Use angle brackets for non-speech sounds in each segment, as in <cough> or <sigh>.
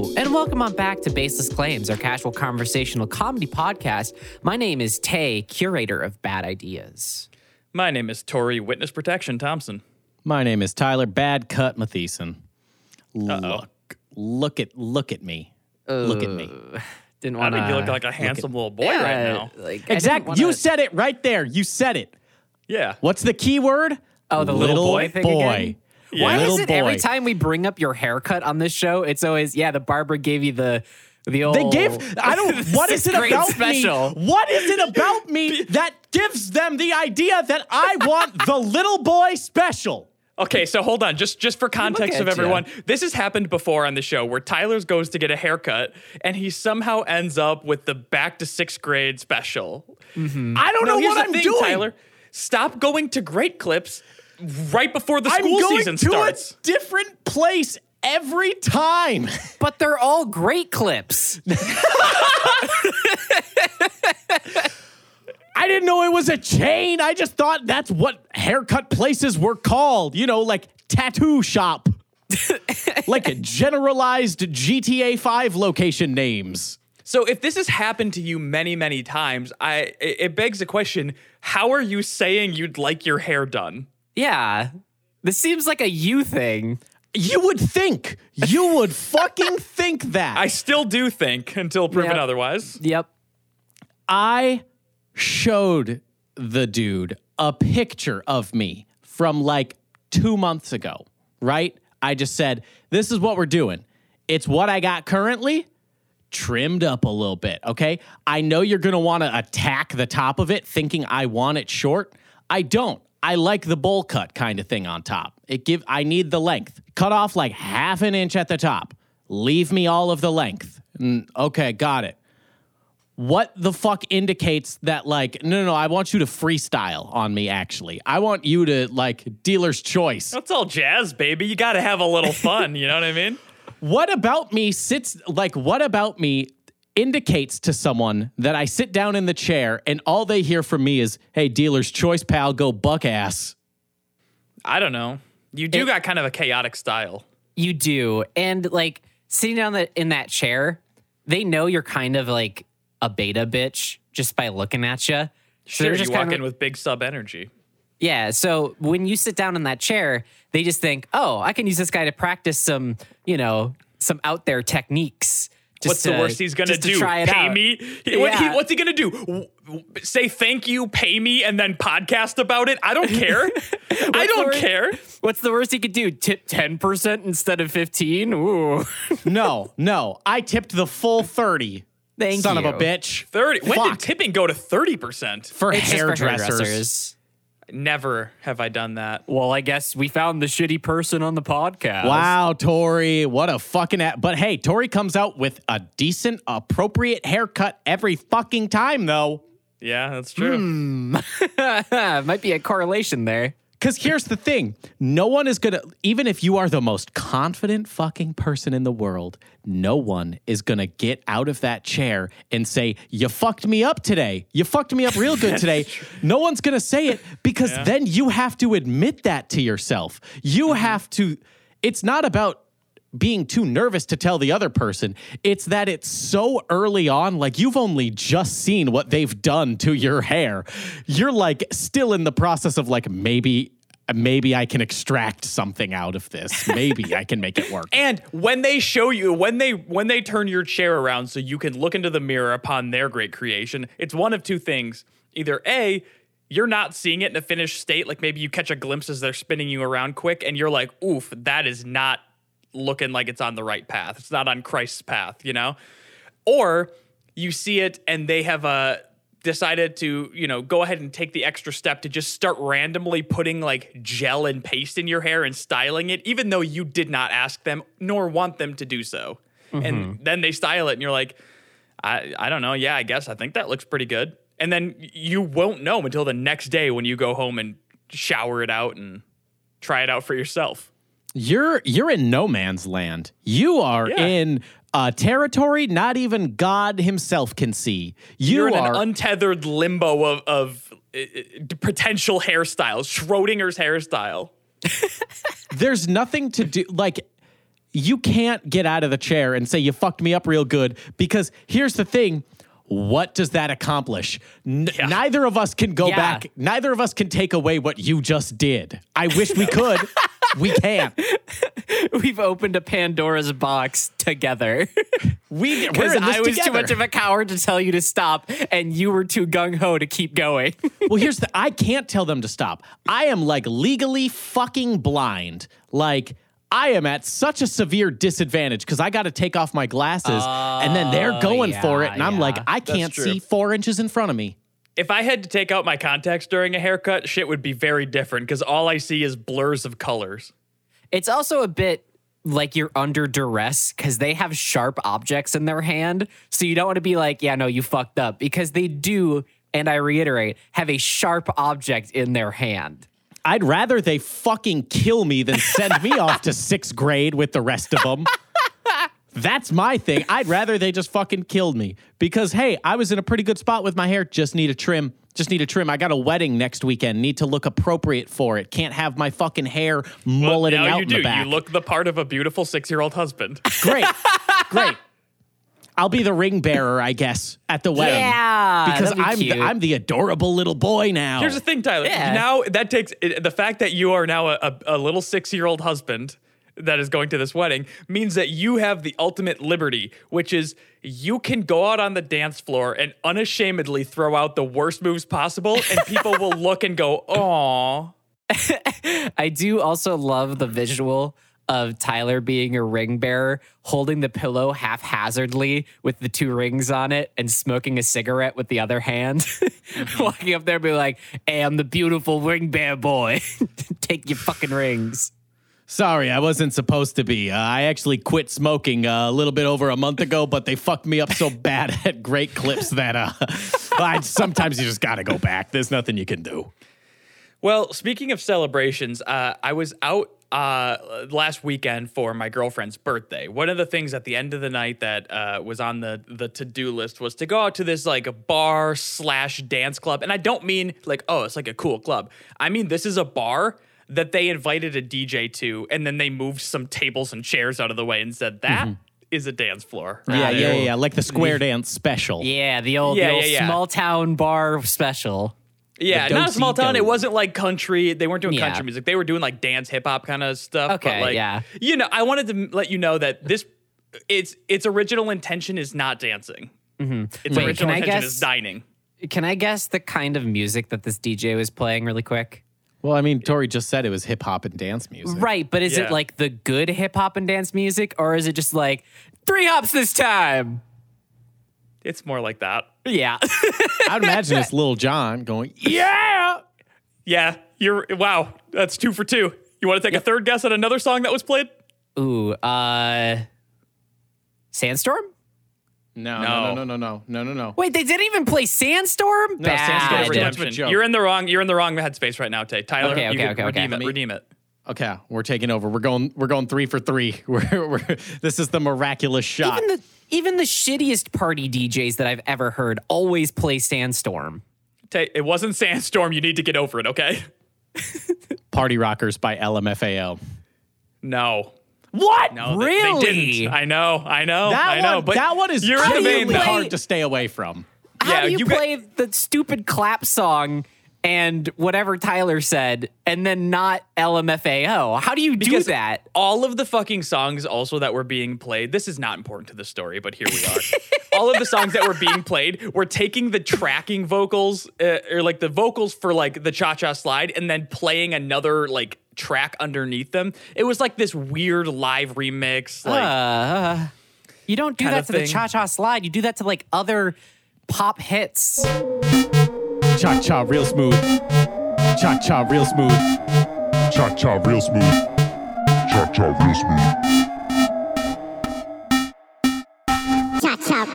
Hello, and welcome on back to Baseless Claims, our casual conversational comedy podcast. My name is Tay, curator of Bad Ideas. My name is Tori Witness Protection Thompson. My name is Tyler Bad Cut Matheson. Look, look at look at me. look at me. Didn't want to. I want think you look like a handsome little boy right now. Like, Exactly. wanna- You said it right there. You said it. Yeah. What's the key word? Oh, the little boy thing boy. Again? Why Little is it every time we bring up your haircut on this show, it's always yeah, the barber gave you the the old. They give. I don't. <laughs> What is it about special? me? What is it about me <laughs> that gives them the idea that I want the little boy special? Okay, so hold on. Just just for context of ya. everyone, this has happened before on the show where Tyler's goes to get a haircut and he somehow ends up with the back to sixth grade special. Mm-hmm. I don't No, know what I'm thing, doing. Tyler. Stop going to Great Clips right before the I'm school going season to starts. a different place every time. but they're all great clips. <laughs> I didn't know it was a chain. I just thought that's what haircut places were called. You know, like tattoo shop. <laughs> like a generalized GTA 5 location names. So if this has happened to you many, many times, I it it begs the question: How are you saying you'd like your hair done? Yeah, this seems like a you thing. You would think. You would fucking <laughs> think that. I still do think, until proven Yep. otherwise. Yep. I showed the dude a picture of me from like two months ago, right? I just said, This is what we're doing. It's what I got currently, trimmed up a little bit, okay? I know you're gonna wanna attack the top of it thinking I want it short. I don't. I like the bowl cut kind of thing on top. It give I need the length. Cut off like half an inch at the top. Leave me all of the length. Okay, got it what the fuck indicates that like no no no i want you to freestyle on me actually i want you to like dealer's choice That's all jazz, baby. You got to have a little fun. you know what I mean? <laughs> what about me sits like what about me indicates to someone that i sit down in the chair and all they hear from me is hey dealer's choice pal go buck ass I don't know. You do got kind of a chaotic style. You do. And like sitting down the, in that chair, they know you're kind of like a beta bitch just by looking at you. So Sure, they're just you walk kind in with big sub energy. yeah. So when you sit down in that chair, they just think, oh, I can use this guy to practice some, you know, some out there techniques. Just What's the worst he's gonna just to do? try it pay out. me? He- what- he- what's he gonna do? W- w- Say thank you, pay me, and then podcast about it? I don't care. <laughs> I don't worst- care. What's the worst he could do? Tip 10% instead of 15? Ooh. <laughs> no no i tipped the full 30 Thank son of a bitch Thirty. When did tipping go to thirty percent? for It's just for hairdressers hairdressers. Never have I done that. Well, I guess we found the shitty person on the podcast. Wow, Tori, what a fucking. A- but hey, Tori comes out with a decent, appropriate haircut every fucking time, though. Yeah, that's true. Hmm. <laughs> <laughs> Might be a correlation there. Because here's the thing no one is gonna, even if you are the most confident fucking person in the world, no one is gonna get out of that chair and say, You fucked me up today. You fucked me up real good today. No one's gonna say it because then you have to admit that to yourself. You mm-hmm. have to, it's not about being too nervous to tell the other person. It's that it's so early on, like you've only just seen what they've done to your hair. You're like still in the process of like maybe maybe I can extract something out of this. Maybe I can make it work. <laughs> And when they show you, when they when they turn your chair around so you can look into the mirror upon their great creation, it's one of two things. Either A, you're not seeing it in a finished state, like maybe you catch a glimpse as they're spinning you around quick, and you're like, oof, that is not looking like it's on the right path. It's not on Christ's path, you know? Or you see it and they have uh, decided to, you know, go ahead and take the extra step to just start randomly putting like gel and paste in your hair and styling it, even though you did not ask them nor want them to do so. And then they style it and you're like, I, I don't know. Yeah, I guess I think that looks pretty good. And then you won't know until the next day when you go home and shower it out and try it out for yourself. You're you're in no man's land. You are Yeah. in a territory not even God himself can see. You You're in are an untethered limbo of, of uh, uh, potential hairstyles, Schrodinger's hairstyle. <laughs> there's nothing to do like you can't get out of the chair and say you fucked me up real good because here's the thing. What does that accomplish? N- Neither of us can go Yeah. back. Neither of us can take away what you just did. I wish we could. <laughs> we can't. We've opened a Pandora's box together. <laughs> We we're Because I was too much of a coward to tell you to stop, and you were too gung ho to keep going. <laughs> well, here's the I can't tell them to stop. I am like legally fucking blind. Like I am at such a severe disadvantage because I got to take off my glasses and then they're oh, going for it. yeah, And I'm like. I can't see four inches in front of me. If I had to take out my contacts during a haircut, shit would be very different because all I see is blurs of colors. It's also a bit like you're under duress because they have sharp objects in their hand. So you don't want to be like, yeah, no, you fucked up because they do, and I reiterate, have a sharp object in their hand. I'd rather they fucking kill me than send me <laughs> off to sixth grade with the rest of them. That's my thing. I'd rather they just fucking killed me because, hey, I was in a pretty good spot with my hair. Just need a trim. Just need a trim. I got a wedding next weekend. Need to look appropriate for it. Can't have my fucking hair mulleting now out you in do. the back. You look the part of a beautiful six-year-old husband. great. Great. <laughs> I'll be the ring bearer, I guess, at the wedding. Yeah, Because be I'm the. I'm the adorable little boy now. Here's the thing, Tyler. Yeah. Now that takes the fact that you are now a, a, a little six-year-old husband that is going to this wedding means that you have the ultimate liberty, which is you can go out on the dance floor and unashamedly throw out the worst moves possible, and people will <laughs> look and go, "Aw." <laughs> I do also love the visual of Tyler being a ring bearer, holding the pillow haphazardly with the two rings on it and smoking a cigarette with the other hand. <laughs> Walking up there and be like, hey, I'm the beautiful ring bear boy. <laughs> Take your fucking rings. Sorry, I wasn't supposed to be. Uh, I actually quit smoking uh, a little bit over a month ago, but they fucked me up so <laughs> bad at Great Clips that uh, I, sometimes you just got to go back. There's nothing you can do. Well, speaking of celebrations, uh, I was out uh, last weekend for my girlfriend's birthday. One of the things at the end of the night that uh, was on the the to do list was to go out to this like a bar slash dance club, and I don't mean like oh it's like a cool club. I mean this is a bar that they invited a DJ to, and then they moved some tables and chairs out of the way and said that is a dance floor. Yeah, right yeah, there." yeah, yeah. Like the square dance special. Yeah, the old, Yeah, the old yeah, yeah. small town bar special. Yeah, not a small do-si-do. town. It wasn't like country. They weren't doing Yeah. country music. They were doing like dance, hip hop kind of stuff. Okay, but like, yeah. You know, I wanted to let you know that this, its its original intention is not dancing. Its Mm-hmm. Wait, original I intention guess- is dining. Can I guess the kind of music that this DJ was playing really quick? Well, I mean, Tori just said it was hip hop and dance music. Right, but is Yeah. it like the good hip hop and dance music, or is it just like three hops this time? It's more like that. Yeah. I'd imagine it's <laughs> Lil Jon going, yeah. Yeah, you're wow. That's two for two. You want to take a third guess at another song that was played? Ooh, uh, Sandstorm? No, No. no, no, no, no, no, no, no. Wait, they didn't even play Sandstorm? No, Bad. was Redemption. You're in the wrong. You're in the wrong headspace right now, Tay. Tyler, Okay, you okay, can okay, okay. redeem it. Redeem it. Okay, we're taking over. We're going. We're going three for three. <laughs> We're, we're this is the miraculous shot. Even the even the shittiest party DJs that I've ever heard always play Sandstorm. It wasn't Sandstorm. You need to get over it. Okay. <laughs> Party Rockers by LMFAO. No. What? No, they- they, really? didn't. I know, I know, That I know. one, but that one is you're in the genuinely vein. play- hard to stay away from. How Yeah, do you, you got- play the stupid clap song and whatever Tyler said and then not LMFAO? How do you do Because that? All of the fucking songs also that were being played. This is not important to the story, but here we are. <laughs> all of the songs that were being played were taking the tracking vocals uh, or like the vocals for like the cha cha slide and then playing another like track underneath them. It was like this weird live remix. Like Uh, you don't do that to the cha cha slide. You do that to like other pop hits. Cha cha, real smooth. Cha cha, real smooth. Cha cha real smooth. Cha cha real smooth. Cha cha.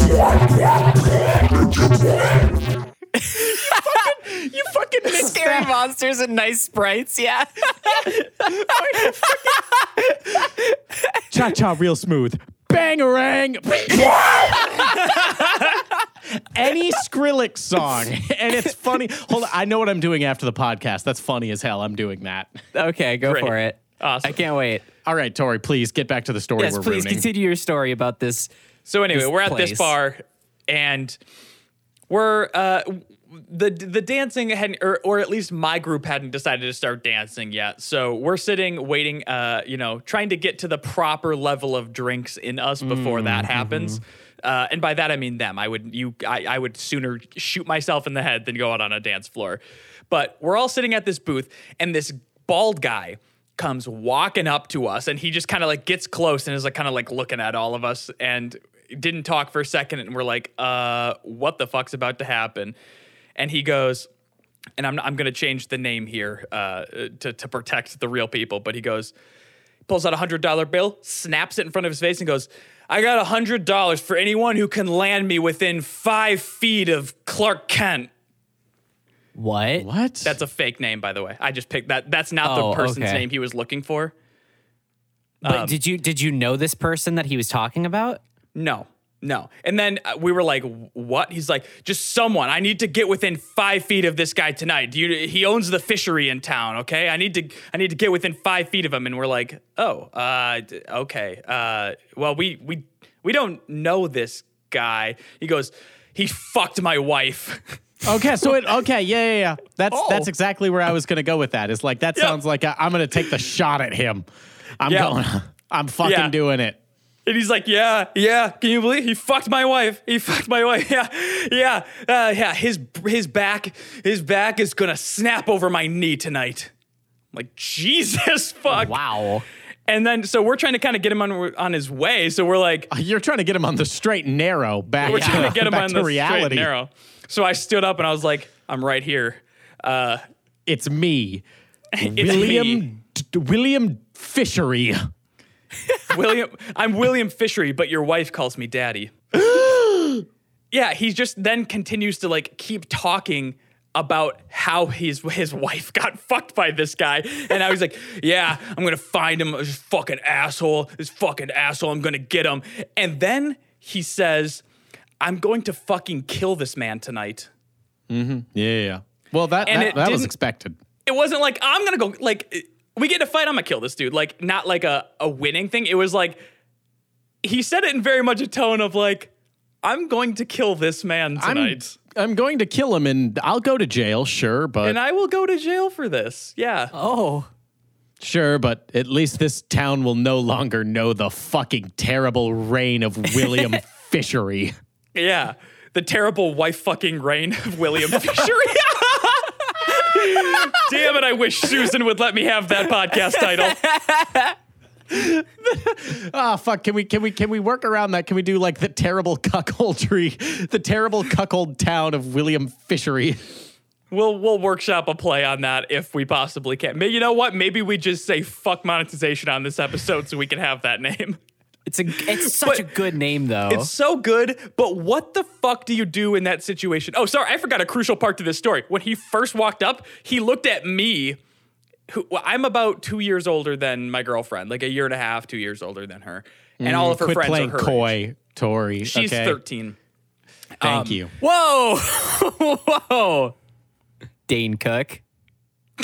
<laughs> You fucking mixed Scary that. monsters and nice sprites. Yeah. <laughs> Cha cha, real smooth. Bangarang. <laughs> Any Skrillex song, <laughs> and it's funny. Hold on, I know what I'm doing after the podcast. That's funny as hell. I'm doing that. okay, go Great. for it. Awesome. I can't wait. All right, Tori, please get back to the story Yes, we're please ruining. continue your story about this. So anyway, this we're at place. this bar, and we're uh, the the dancing hadn't, or, or at least my group hadn't decided to start dancing yet. So we're sitting, waiting, uh, you know, trying to get to the proper level of drinks in us before Mm, that mm-hmm. happens. Uh, and by that I mean them. I would you I, I would sooner shoot myself in the head than go out on a dance floor. But we're all sitting at this booth, and this bald guy comes walking up to us, and he just kind of like gets close and is like kind of like looking at all of us, and didn't talk for a second, and we're like, uh, what the fuck's about to happen? And he goes, and I'm I'm gonna change the name here uh, to to protect the real people, but he goes, pulls out a hundred dollar bill, snaps it in front of his face, and goes, "I got a hundred dollars for anyone who can land me within five feet of Clark Kent." What? what? That's a fake name, by the way. I just picked that. That's not Oh, the person's okay. name he was looking for. But Um, did you did you know this person that he was talking about? No, no. And then uh, we were like, "What?" He's like, "Just someone. I need to get within five feet of this guy tonight. Do you, he owns the fishery in town. Okay, I need to. I need to get within five feet of him." And we're like, "Oh, uh, okay. Uh, well, we we we don't know this guy." He goes, "He fucked my wife." <laughs> okay, so it okay, yeah, yeah, yeah. That's Oh. that's exactly where I was gonna go with that. Is like that Yeah. sounds like I, I'm gonna take the shot at him. I'm Yeah. going. I'm fucking Yeah. doing it. And he's like, yeah, yeah. Can you believe he fucked my wife? He fucked my wife. <laughs> Yeah, yeah, uh, yeah. His his back, his back is gonna snap over my knee tonight. I'm like Jesus, <laughs> fuck. Wow. And then so we're trying to kind of get him on on his way. So we're like, You're trying to get him on the straight and narrow back. we're trying to get <laughs> him back on the reality. straight and narrow. So I stood up and I was like, I'm right here. Uh, It's me, it's William me. D- William Fishery. <laughs> William, I'm William Fishery, but your wife calls me daddy. <gasps> yeah, he just then continues to like keep talking about how his his wife got fucked by this guy, and I was like, <laughs> yeah, I'm gonna find him, this fucking asshole, this fucking asshole, I'm gonna get him, and then he says, I'm going to fucking kill this man tonight. Mm-hmm. Yeah, yeah, yeah. Well, that And that, that was expected. it wasn't like I'm gonna go like we get in a fight, I'm gonna kill this dude. Like not like a, a winning thing. It was like he said it in very much a tone of like, I'm going to kill this man I'm tonight. I'm going to kill him, and I'll go to jail. Sure, but and I will go to jail for this. Yeah. Oh. Sure, but at least this town will no longer know the fucking terrible reign of William <laughs> Fishery. Yeah. The terrible wife fucking reign of William <laughs> Fishery. Damn it, I wish Susan would let me have that podcast title. <laughs> Ah, fuck. Can we can we can we work around that? Can we do like the terrible cuckoldry, the terrible cuckold town of William Fishery? We'll we'll workshop a play on that if we possibly can. Maybe you know what? Maybe we just say fuck monetization on this episode so we can have that name. It's a it's <laughs> such a good name though. It's so good, but what the fuck do you do in that situation? Oh, sorry, I forgot a crucial part to this story. When he first walked up, he looked at me. Who well, I'm about two years older than my girlfriend, like a year and a half, two years older than her, and all mm, of her Quit friends playing are her. age. coy, Tori. She's okay? 13. Thank um, you. Whoa. <laughs> Whoa. Dane Cook. <laughs>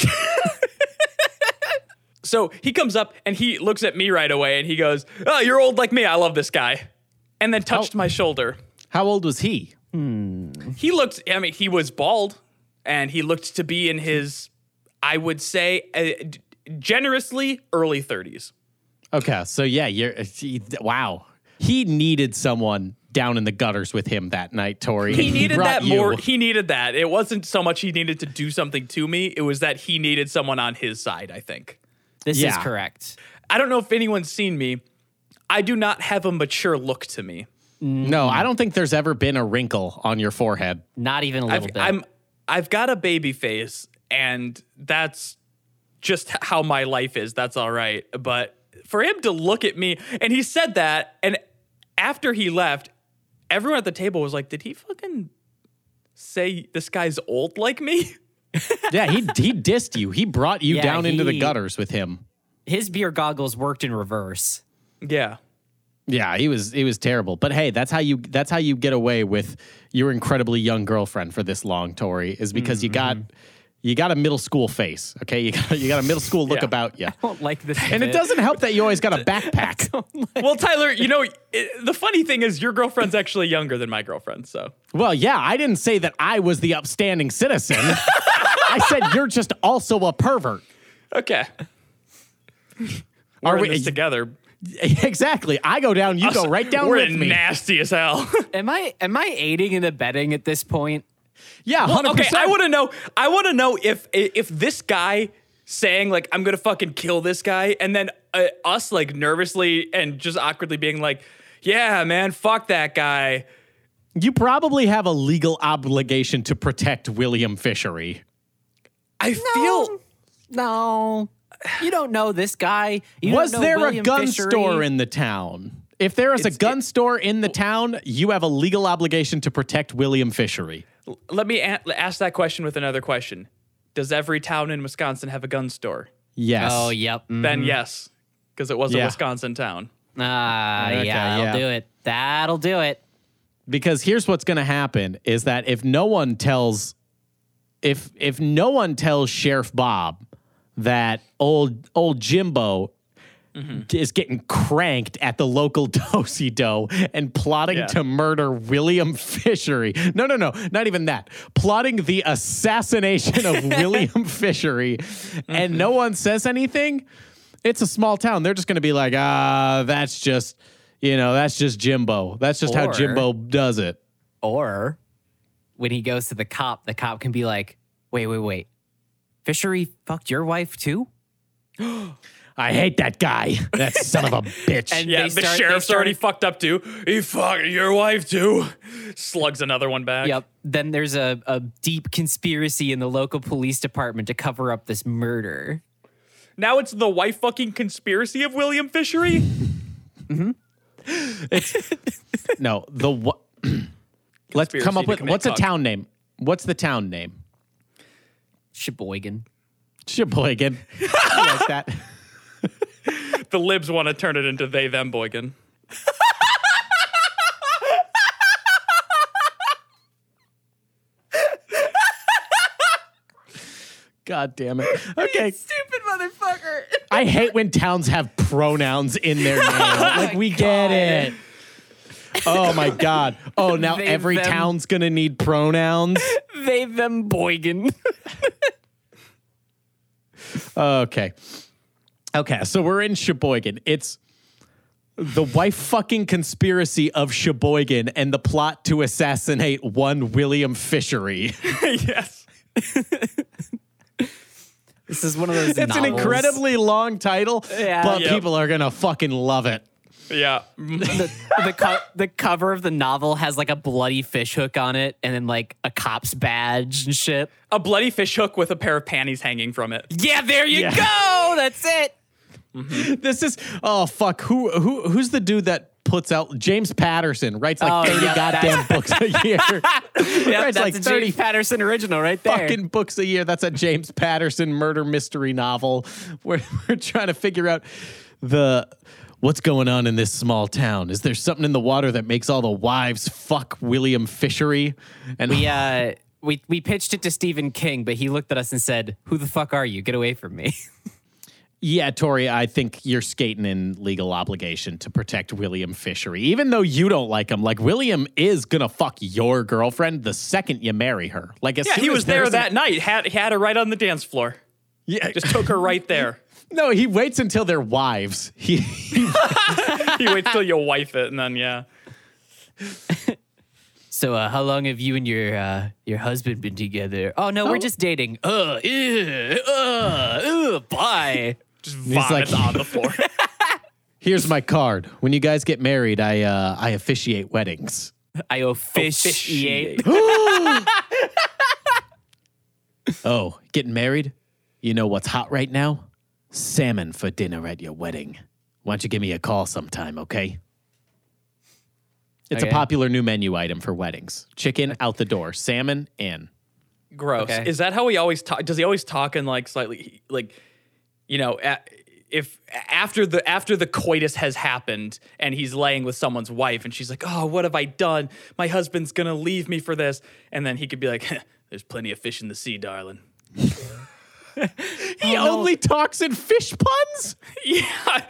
So he comes up and he looks at me right away and he goes, "Oh, you're old like me. I love this guy," and then touched my shoulder. How old was he? He looked. I mean, he was bald, and he looked to be in his, I would say, uh, d- generously early 30s. Okay, so yeah, you're he- wow. He needed someone down in the gutters with him that night, Tori. He needed brought that you. more. He needed that. It wasn't so much he needed to do something to me. It was that he needed someone on his side. I think. This is correct. I don't know if anyone's seen me. I do not have a mature look to me. No, I don't think there's ever been a wrinkle on your forehead. Not even a little I've, bit. I'm I've got a baby face, and that's just how my life is. That's all right. But for him to look at me, and he said that, and after he left, everyone at the table was like, "Did he fucking say this guy's old like me?" <laughs> Yeah, he he dissed you. He brought you Yeah, down into the gutters with him. His beer goggles worked in reverse. yeah. Yeah, he was he was terrible. But hey, that's how you that's how you get away with your incredibly young girlfriend for this long, Tori, is because you got You got a middle school face, okay? You got you got a middle school look Yeah. about you. <laughs> I don't like this. And it doesn't help that you always got a <laughs> backpack. <laughs> Well, Tyler, you know it, the funny thing is your girlfriend's actually younger than my girlfriend. So Well, yeah, I didn't say that I was the upstanding citizen. I said you're just also a pervert. okay, we're Are in we- this together. <laughs> Exactly. I go down, you go right down We're with me. nasty as hell. <laughs> Am I am I aiding and abetting at this point? yeah, 100%. okay, I want to know. I want to know if if this guy saying like I'm gonna fucking kill this guy, and then uh, us like nervously and just awkwardly being like, "Yeah, man, fuck that guy." You probably have a legal obligation to protect William Fishery. I feel No, you don't know this guy. You Was don't know there William a gun Fishery. store in the town? If there is a It's- gun store in the town, you have a legal obligation to protect William Fishery. let me a- ask that question with another question. Does every town in Wisconsin have a gun store? Yes. Oh, yep. mm. Then yes, because it was Yeah. a Wisconsin town. Ah, Okay, yeah, that'll yeah. do it. That'll do it. because here's what's going to happen is that if no one tells if if no one tells sheriff bob that old old jimbo is getting cranked at the local <laughs> dosi do and plotting Yeah. to murder william fishery. No no no not even that. Plotting the assassination of <laughs> william fishery. And no one says anything? It's a small town. They're just going to be like ah that's just you know that's just jimbo. That's just how jimbo does it. Or when he goes to the cop, the cop can be like, "Wait, wait, wait. Fishery fucked your wife too?" <gasps> I hate that guy. That son of a <laughs> bitch. And Yeah, they the start- sheriff's start- already fucked up too. He fucked your wife too. Slugs another one back. Yep. Then there's a, a deep conspiracy in the local police department to cover up this murder. Now it's the wife fucking conspiracy of William Fishery. Mm-hmm. no, the what? <clears throat> Let's come up to with commit what's a cuck. town name? What's the town name? Sheboygan. Sheboygan. <laughs> I like that. the libs want to turn it into they them boygan. God damn it. <laughs> Okay. Stupid motherfucker. I hate when towns have pronouns in their name. <laughs> Like we oh get it. Oh my <laughs> god. Oh, now They, every them. town's gonna need pronouns. <laughs> they them Boygan. <laughs> Okay. Okay, so we're in Sheboygan. It's the wife fucking conspiracy of Sheboygan and the plot to assassinate one William Fishery. yes. This is one of those. It's an incredibly long title, Yeah. but Yep. people are gonna fucking love it. Yeah. the the, co- the cover of the novel has like a bloody fish hook on it, and then like a cop's badge and shit. A bloody fish hook with a pair of panties hanging from it. Yeah, there you Yeah. go. That's it. <laughs> This is oh fuck who who who's the dude that puts out James Patterson writes like Oh, 30 yeah, goddamn <laughs> books a year. <laughs> Yeah, writes that's like a 30 James Patterson original right there. fucking books a year. That's a James Patterson murder mystery novel. Where we're trying to figure out the what's going on in this small town. Is there something in the water that makes all the wives fuck William Fishery? And we uh we we pitched it to Stephen King, but he looked at us and said, "Who the fuck are you? Get away from me." <laughs> yeah, Tori, I think you're skating in legal obligation to protect William Fishery, even though you don't like him. Like William is gonna fuck your girlfriend the second you marry her. Like as Yeah, soon he as was there that an- night. Had he had her right on the dance floor. Yeah, Just took her right <laughs> there. No, he waits until they're wives. He, <laughs> He waits till you wife it, and then yeah. <laughs> so, uh, how long have you and your uh, your husband been together? Oh no, we're just dating. Uh, ew, uh, uh, bye. <laughs> Just like- on the floor. Here's my card. When you guys get married, I uh, I officiate weddings. I officiate. <gasps> Oh, getting married? You know what's hot right now? Salmon for dinner at your wedding. Why don't you give me a call sometime, okay? It's Okay. a popular new menu item for weddings. Chicken out the door, salmon in. Gross. Okay. Is that how he always talk? Does he always talk in like slightly like, you know, a- if after the after the coitus has happened and he's laying with someone's wife and she's like, "Oh, what have I done? My husband's gonna leave me for this," and then he could be like, <laughs> "There's plenty of fish in the sea, darling." <laughs> <laughs> He oh, only talks in fish puns? <laughs> yeah.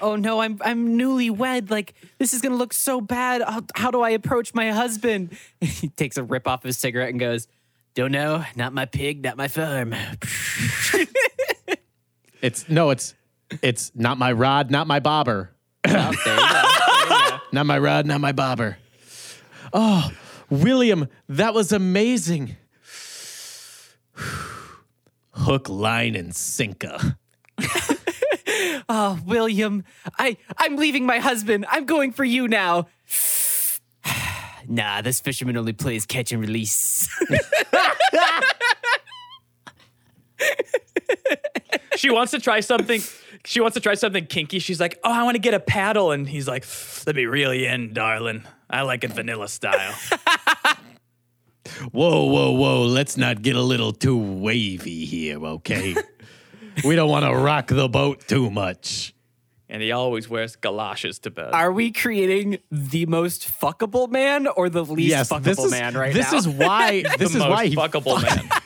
Oh no, I'm I'm newlywed. Like this is gonna look so bad. How, how do I approach my husband? <laughs> He takes a rip off his cigarette and goes, "Don't know. Not my pig. Not my farm." It's no, it's it's not my rod, not my bobber. Oh, there you go. There you go. Not my rod, not my bobber. Oh, William, that was amazing. Hook, line, and sinker. Oh, <laughs> William, I I'm leaving my husband. I'm going for you now. <sighs> nah, this fisherman only plays catch and release. <laughs> She wants to try something. She wants to try something kinky. She's like, "Oh, I want to get a paddle," and he's like, "Let me reel you in, darling. I like it vanilla style." <laughs> Whoa, whoa, whoa. Let's not get a little too wavy here, okay? <laughs> we don't want to rock the boat too much. and he always wears galoshes to bed. Are we creating the most fuckable man or the least yes, fuckable this is man right this now? is why <laughs> this the is most why he fuckable man. <laughs>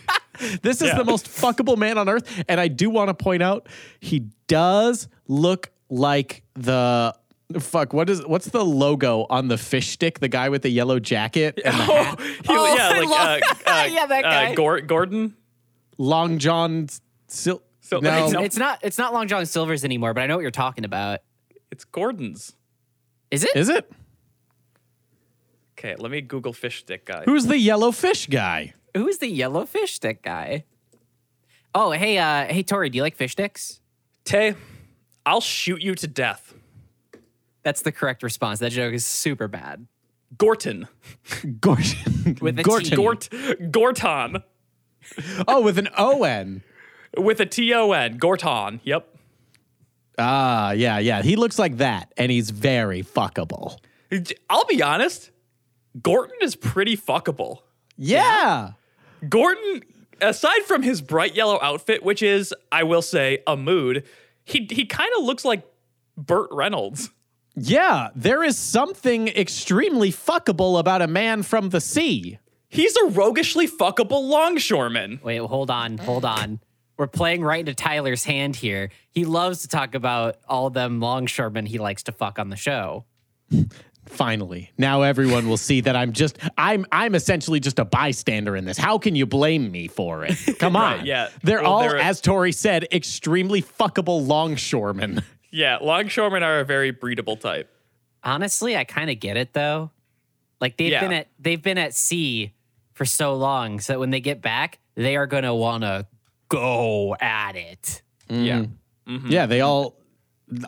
This is Yeah. the most fuckable man on earth. And I do want to point out he does look like the fuck. What is what's the logo on the fish stick? The guy with the yellow jacket and the <laughs> hat? He- Oh, yeah, I like love- uh, <laughs> uh, Yeah, that uh, guy. Gor- Gordon. Long John Sil- So- no. no. it's not it's not Long John Silver's anymore, but I know what you're talking about. It's Gordon's. Is it? Is it? Okay, let me Google fish stick guy. Who's the yellow fish guy? Who's the yellow fish stick guy? Oh, hey, uh, hey, Tori, do you like fish sticks? Tay, I'll shoot you to death. That's the correct response. That joke is super bad. Gorton. <laughs> Gorton. With a T. Gorton. Gort Gorton. oh, with an O N. With a T O N. Gorton. Yep. Ah, yeah, yeah. He looks like that, and he's very fuckable. I'll be honest. Gorton is pretty fuckable. Yeah. Gorton, aside from his bright yellow outfit, which is, I will say, a mood, he he kind of looks like Burt Reynolds. Yeah, there is something extremely fuckable about a man from the sea. He's a roguishly fuckable longshoreman. Wait, hold on, hold on. We're playing right into Tyler's hand here. He loves to talk about all them longshoremen he likes to fuck on the show. Finally, now everyone will see that I'm just I'm I'm essentially just a bystander in this. How can you blame me for it? <laughs> Come on. Right, yeah. They're Well, all, they're- as Tori said, extremely fuckable longshoremen. Yeah, longshoremen are a very breedable type. Honestly, I kind of get it though. Like they've Yeah. been at they've been at sea for so long, so when they get back, they are gonna wanna go at it. Mm. Yeah. Mm-hmm. Yeah, they all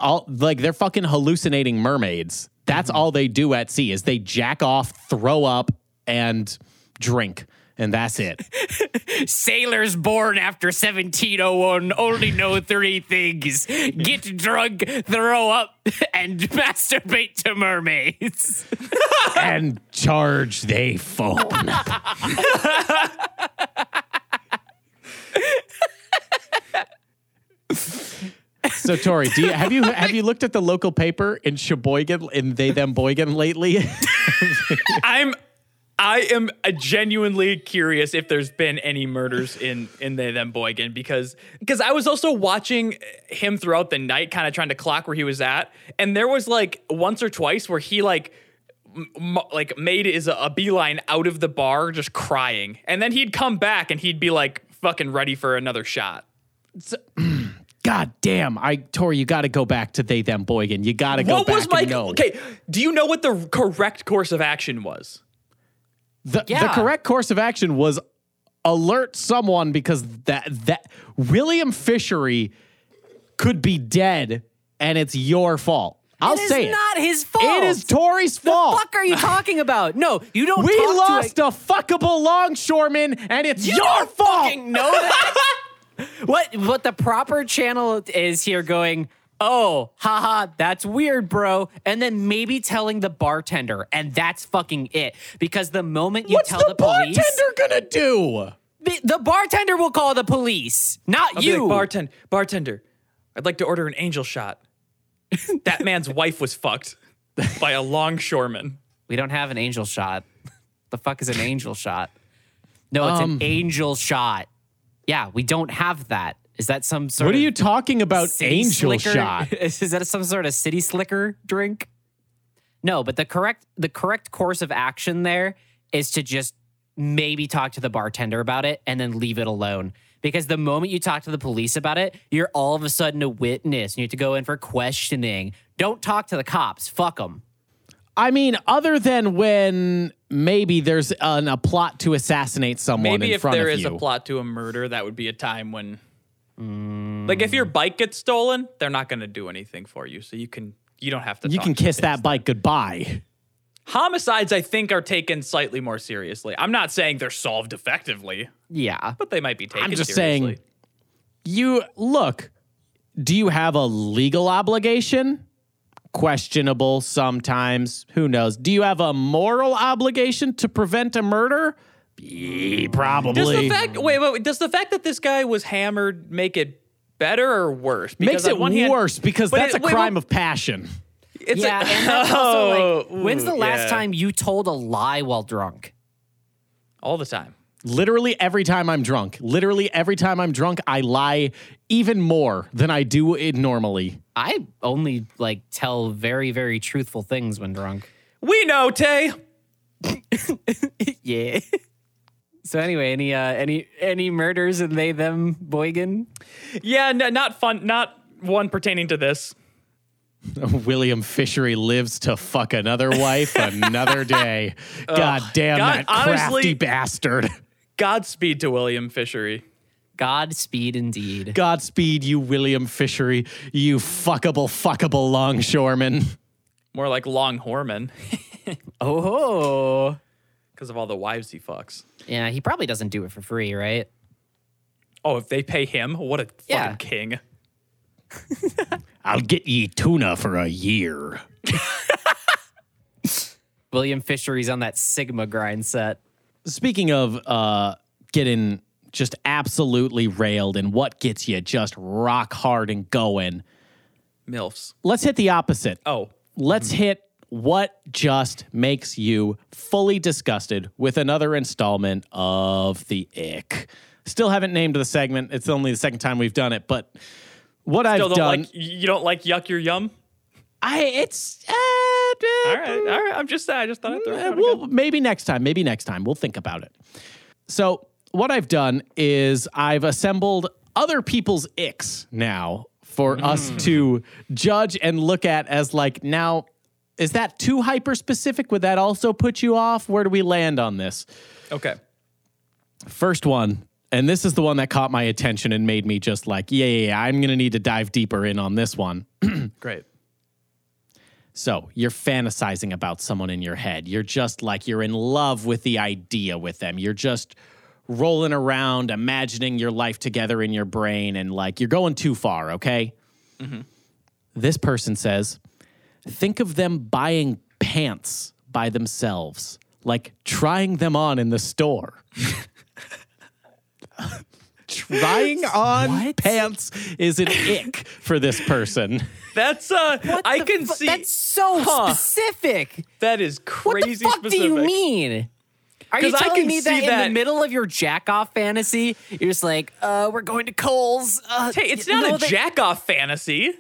all like they're fucking hallucinating mermaids. That's mm-hmm. all they do at sea is they jack off, throw up, and drink. And that's it. <laughs> Sailors born after 1701 only know three things get drunk, throw up, <laughs> and <laughs> masturbate to mermaids. and charge they phone. so Tori, do you have you have you looked at the local paper in Sheboygan in they them Boygan lately? I'm I am uh, genuinely curious if there's been any murders in in they them Boygan because because I was also watching him throughout the night, kind of trying to clock where he was at, and there was like once or twice where he like m- like made is a, a beeline out of the bar just crying, and then he'd come back and he'd be like fucking ready for another shot. <clears throat> God damn! I Tori, you got to go back to they them Boygan. You got to go what back was my okay? Do you know what the correct course of action was? The, the correct course of action was alert someone because that that William Fishery could be dead and it's your fault. I'll It say it. It is not his fault. It is Tori's fault. What the fuck are you talking about? No, you don't. we lost To a fuckable longshoreman and it's You your fault. fucking know that. <laughs> what what the proper channel is here going, oh, haha, that's weird, bro. And then maybe telling the bartender, and that's fucking it. Because the moment you What's tell the, the, police, bartender gonna do? the, the bartender will call the police, not I'll you. like, bartend- bartender, I'd like to order an angel shot. <laughs> that man's wife was fucked by a longshoreman. we don't have an angel shot. The fuck is an angel shot? No, it's Um, an angel shot. Yeah, we don't have that. Is that some sort What are you talking about? Angel slicker? shot. Is, <laughs> is that some sort of city slicker drink? No, but the correct the correct course of action there is to just maybe talk to the bartender about it and then leave it alone. Because the moment you talk to the police about it, you're all of a sudden a witness and you have to go in for questioning. Don't talk to the cops. Fuck them. I mean, other than when maybe there's an, a plot to assassinate someone Maybe in if front there of is you. a plot to a murder, that would be a time when, like, if your bike gets stolen, they're not going to do anything for you, so you can you don't have to. you can kiss that bike goodbye. Homicides, I think, are taken slightly more seriously. I'm not saying they're solved effectively, Yeah. but they might be taken. I'm just seriously. saying, you look, do you have a legal obligation? Questionable sometimes. Who knows? Do you have a moral obligation to prevent a murder? Eh, probably. Does the fact wait, wait, wait, does the fact that this guy was hammered make it better or worse? Makes on it one hand- worse because but that's it- a wait, crime wait, of passion. It's yeah, a- and that's <laughs> also like, Oh, when's the ooh, last yeah. time you told a lie while drunk? All the time. Literally every time I'm drunk, literally every time I'm drunk, I lie even more than I do it normally. I only like tell very, very truthful things when drunk. We know, Tay. <laughs> yeah. So anyway, any uh any any murders in they them Boygan? Yeah, n- not fun. Not one pertaining to this. <laughs> William Fishery lives to fuck another wife another <laughs> day. God damn God, that crafty honestly- bastard. Godspeed to William Fishery. Godspeed indeed. Godspeed, you William Fishery, you fuckable, fuckable longshoreman. More like Long Horman <laughs> Oh ho. Because of all the wives he fucks. Yeah, he probably doesn't do it for free, right? Oh, if they pay him, what a fucking Yeah. king. <laughs> I'll get ye tuna for a year. <laughs> William Fishery's on that Sigma grind set. Speaking of uh, getting just absolutely railed and what gets you just rock hard and going, MILFs. let's hit the opposite. Oh, Let's hit what just makes you fully disgusted with another installment of the ick. Still haven't named the segment. It's only the second time we've done it, but what still I've don't done, like you don't like yuck your yum. I it's uh, All right, all right. I'm just I just thought I'd throw it well, maybe next time. Maybe next time. We'll think about it. So, what I've done is I've assembled other people's icks now for us to judge and look at as like, now, is that too hyper specific? Would that also put you off? Where do we land on this? Okay. First one, and this is the one that caught my attention and made me just like, yeah, yeah, yeah I'm going to need to dive deeper in on this one. <clears throat> Great. So you're fantasizing about someone in your head. You're just like, you're in love with the idea with them. You're just rolling around, imagining your life together in your brain, and like, you're going too far, okay? Mm-hmm. This person says, think of them buying pants by themselves, like trying them on in the store. <laughs> trying on pants is an ick for this person. That's uh I can fu- see That's so Huh. specific. that is crazy What crazy the fuck specific. do you mean? Are you 'Cause I telling can me that, see in that- the middle of your jack off fantasy, you're just like, uh, we're going to Kohl's? Uh, Hey, it's not know a that- jack off fantasy.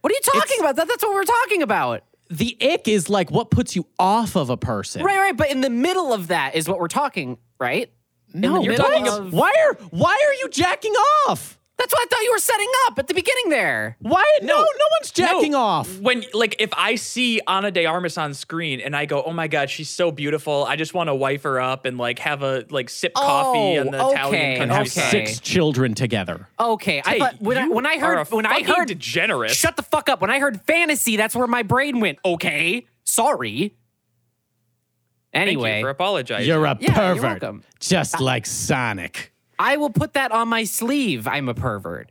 What are you talking about? That, that's what we're talking about. The ick is like what puts you off of a person. Right, right. But in the middle of that is what we're talking, right? No, you're talking of- why are why are you jacking off? That's what I thought you were setting up at the beginning there. Why no no, one's jacking No. off. When like if I see Ana de Armas on screen and I go, "Oh my god, she's so beautiful. I just want to wife her up and like have a like sip oh, coffee Oh, in the okay, Italian And have countryside." okay. six children together. Okay, I Hey, thought when I when I are heard a when I heard degenerate. Shut the fuck up. When I heard fantasy, that's where my brain went. Okay, sorry. Thank you Anyway, for apologizing. You're a Yeah, you're pervert. welcome. Just like Sonic. I will put that on my sleeve. I'm a pervert.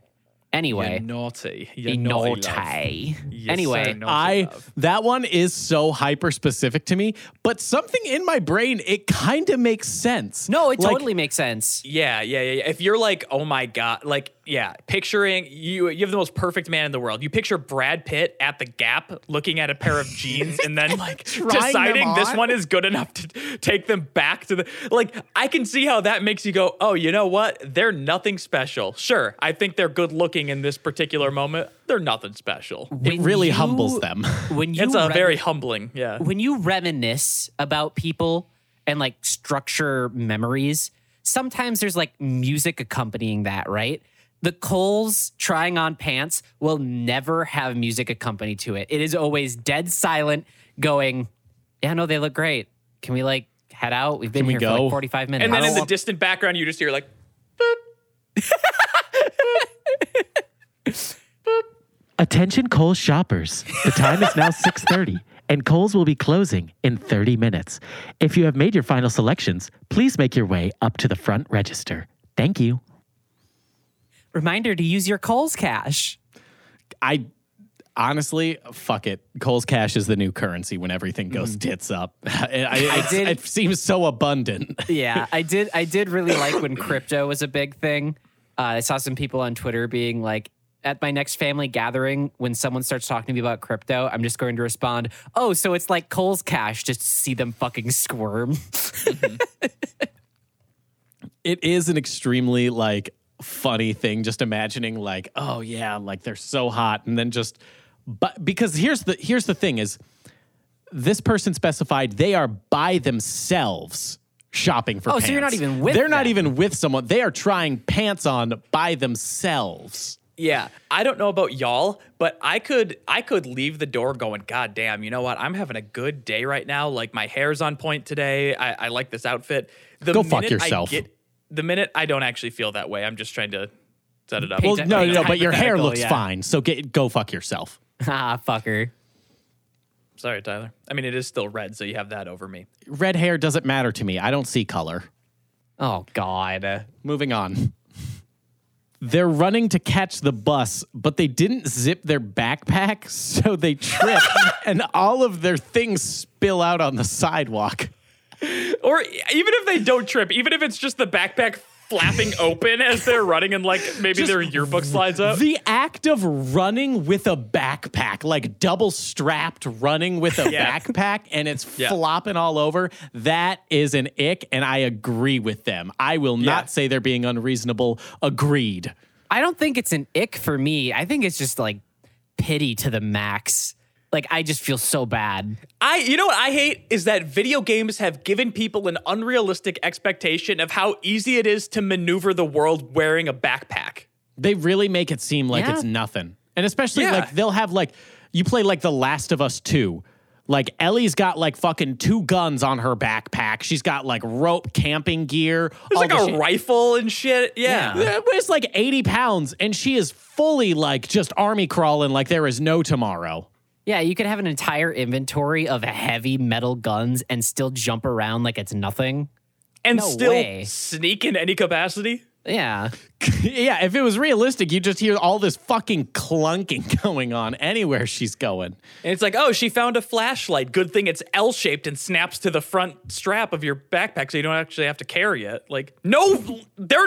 Anyway, You're naughty. You're naughty. love. naughty. Yes, Anyway, sir, naughty I love. that one is so hyper specific to me, but something in my brain it kind of makes sense. no, it Like, totally makes sense. Yeah, yeah, yeah, yeah. If you're like, oh my god, like yeah, picturing you you have the most perfect man in the world. You picture Brad Pitt at the Gap looking at a pair of jeans and then <laughs> like Trying them deciding this one is good enough to take them back to the like I can see how that makes you go, "Oh, you know what? They're nothing special." Sure, I think they're good looking in this particular moment. They're nothing special. It really you- humbles them. <laughs> When you It's a rem- very humbling, yeah. when you reminisce about people and like structure memories, sometimes there's like music accompanying that, right? The Kohl's trying on pants will never have music accompany to it. It is always dead silent, going, Yeah, no, they look great. Can we like head out? We've been we here for go? like 45 minutes. And then in don't the want- distant background you just hear like <laughs> Attention Kohl's shoppers. The time is now 6:30 and Kohl's will be closing in 30 minutes. If you have made your final selections, please make your way up to the front register. Thank you. Reminder to use your Kohl's cash. I honestly, fuck it. Kohl's cash is the new currency when everything goes tits up. <laughs> I, I, it's- did- it seems so abundant. <laughs> yeah, I did. I did really like when crypto was a big thing. Uh, I saw some people on Twitter being like, "At my next family gathering, when someone starts talking to me about crypto, I'm just going to respond, oh, so it's like Kohl's cash, just to see them fucking squirm." <laughs> it is an extremely like funny thing just imagining like oh yeah like they're so hot and then just but because here's the here's the thing is this person specified they are by themselves shopping for Oh, pants. so you're not even with They're not even with someone. They are trying pants on by themselves. Yeah, I don't know about y'all, but I could I could leave the door going, God damn, you know what? I'm having a good day right now. Like my hair's on point today. I, I like this outfit. The Go fuck minute I yourself. get- the minute I don't actually feel that way, I'm just trying to set it up. Well, no, no, no, but your hair looks yeah. fine. So get go fuck yourself. <laughs> ah, fucker. Sorry, Tyler. I mean, it is still red, so you have that over me. Red hair doesn't matter to me. I don't see color. Oh God. Moving on. They're running to catch the bus, but they didn't zip their backpack, <laughs> so they trip <laughs> and all of their things spill out on the sidewalk. Or even if they don't trip, even if it's just the backpack flapping open as they're running and like maybe their yearbook slides up. The act of running with a backpack, like double strapped running with a Yeah. backpack and it's Yeah. flopping all over, that is an ick, and I agree with them. I will Yeah. not say they're being unreasonable. Agreed. I don't think it's an ick for me. I think it's just like pity to the max. Like I just feel so bad. I you know what I hate is that video games have given people an unrealistic expectation of how easy it is to maneuver the world wearing a backpack. They really make it seem like Yeah. it's nothing. And especially Yeah. like they'll have like you play like The Last of Us 2. Like Ellie's got like fucking two guns on her backpack. She's got like rope camping gear. There's like the a shit. rifle and shit. Yeah. It weighs like 80 pounds and she is fully like just army crawling like there is no tomorrow. Yeah, you could have an entire inventory of heavy metal guns and still jump around like it's nothing. And No still way. sneak in any capacity. Yeah. <laughs> yeah, if it was realistic, you'd just hear all this fucking clunking <laughs> going on anywhere she's going. And it's like, oh, she found a flashlight. Good thing it's L shaped and snaps to the front strap of your backpack so you don't actually have to carry it. Like, no, there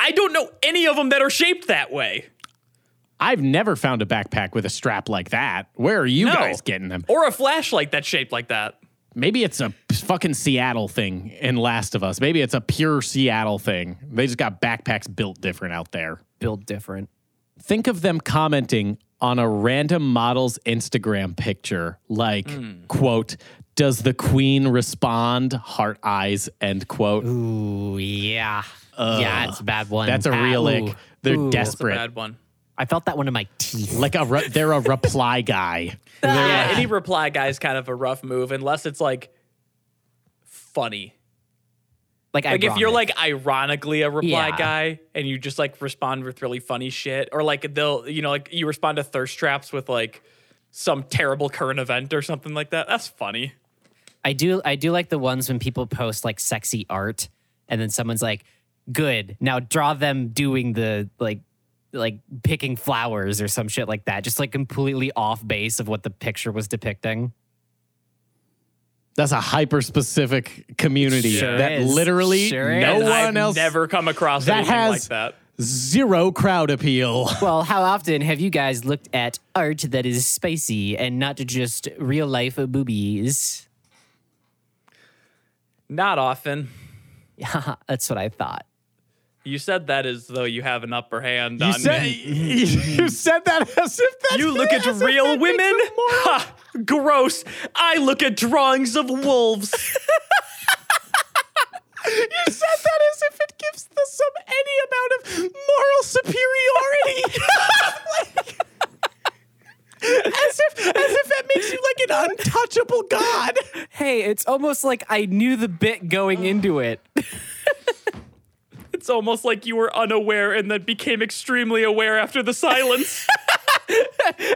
I don't know any of them that are shaped that way. I've never found a backpack with a strap like that. Where are you No. guys getting them? Or a flashlight that's shaped like that. Maybe it's a fucking Seattle thing in Last of Us. Maybe it's a pure Seattle thing. They just got backpacks built different out there. Built different. Think of them commenting on a random model's Instagram picture, like, hmm. quote, does the queen respond? Heart eyes, end quote. Ooh, yeah. yeah, it's a bad one. That's a Bad- real ooh, ick. They're ooh. desperate. Bad one. I felt that one in my teeth. Like a re- they're a reply guy. <laughs> Yeah, any reply guy is kind of a rough move unless it's like funny. Like, Like if you're like ironically a reply Yeah. guy and you just like respond with really funny shit, or like they'll you know like you respond to thirst traps with like some terrible current event or something like that. That's funny. I do I do like the ones when people post like sexy art and then someone's like, good. Now draw them doing the like like picking flowers or some shit like that. Just like completely off base of what the picture was depicting. That's a hyper specific community Sure that is. literally Sure no is. one I've else never come across that anything has like that. zero crowd appeal. <laughs> Well, how often have you guys looked at art that is spicy and not just real life boobies? Not often. <laughs> Yeah, that's what I thought. You said that as though you have an upper hand You on said, me. <laughs> you said that as if that You look at real women? Ha! Gross. I look at drawings of wolves. <laughs> You said that as if it gives the, some any amount of moral superiority. <laughs> as if as if that makes you like an untouchable god. Hey, it's almost like I knew the bit going into it. It's almost like you were unaware and then became extremely aware after the silence. <laughs>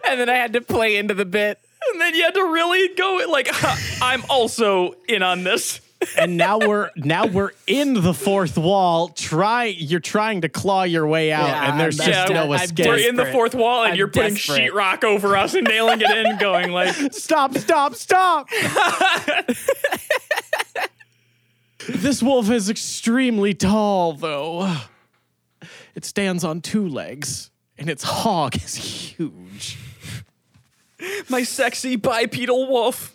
and then I had to play into the bit. and then you had to really go like <laughs> I'm also in on this. And now we're now we're in the fourth wall. Try you're trying to claw your way out, Yeah, and there's I'm just des- no escape. We're in the fourth wall and I'm you're putting desperate. sheetrock over us and nailing it in, going like <laughs> Stop! Stop! Stop! This wolf is extremely tall, though. It stands on two legs, and its hog is huge. my sexy bipedal wolf.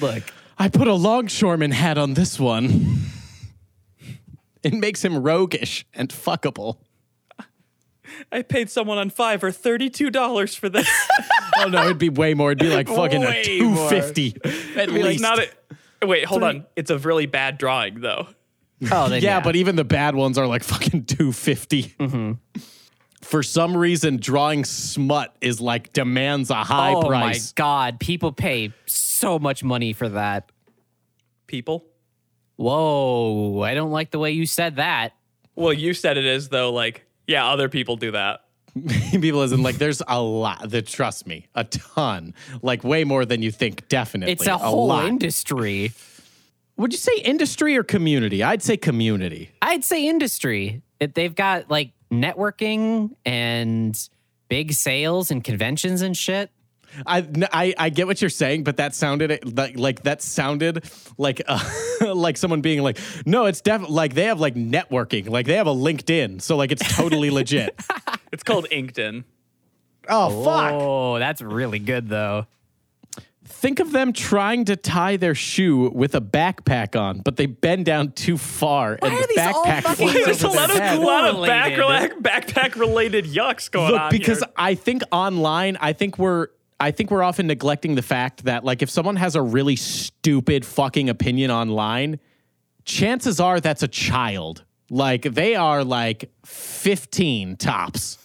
Look, I put a longshoreman hat on this one. It makes him roguish and fuckable. I paid someone on Fiverr $32 for this. <laughs> Oh no, it'd be way more. It'd be like fucking a Way two fifty at Like, least. not a, wait, hold on. It's a really bad drawing though. oh, then yeah, but even the bad ones are like <laughs> fucking two mm-hmm. For some reason, drawing smut is like demands a high oh price. Oh my god, people pay so much money for that. People? Whoa, I don't like the way you said that. Well, you said it as though like, yeah, other people do that. <laughs> People as in like, there's a lot. That trust me, a ton. Like way more than you think. Definitely, It's a whole lot. industry. Would you say industry or community? I'd say community. I'd say industry. It, they've got like networking and big sales and conventions and shit. I, I I get what you're saying, but that sounded like like that sounded like uh, <laughs> like someone being like, no, it's definitely like they have like networking, like they have a LinkedIn, so like it's totally <laughs> legit. It's called Inkton. Oh fuck! Oh, that's really good though. Think of them trying to tie their shoe with a backpack on, but they bend down too far, and are the these all backpack fucking- flips There's a lot their of, head. lot of back, backpack related yucks going Look, on. because here. I think online, I think we're I think we're often neglecting the fact that like if someone has a really stupid fucking opinion online, chances are that's a child. Like they are like 15 tops.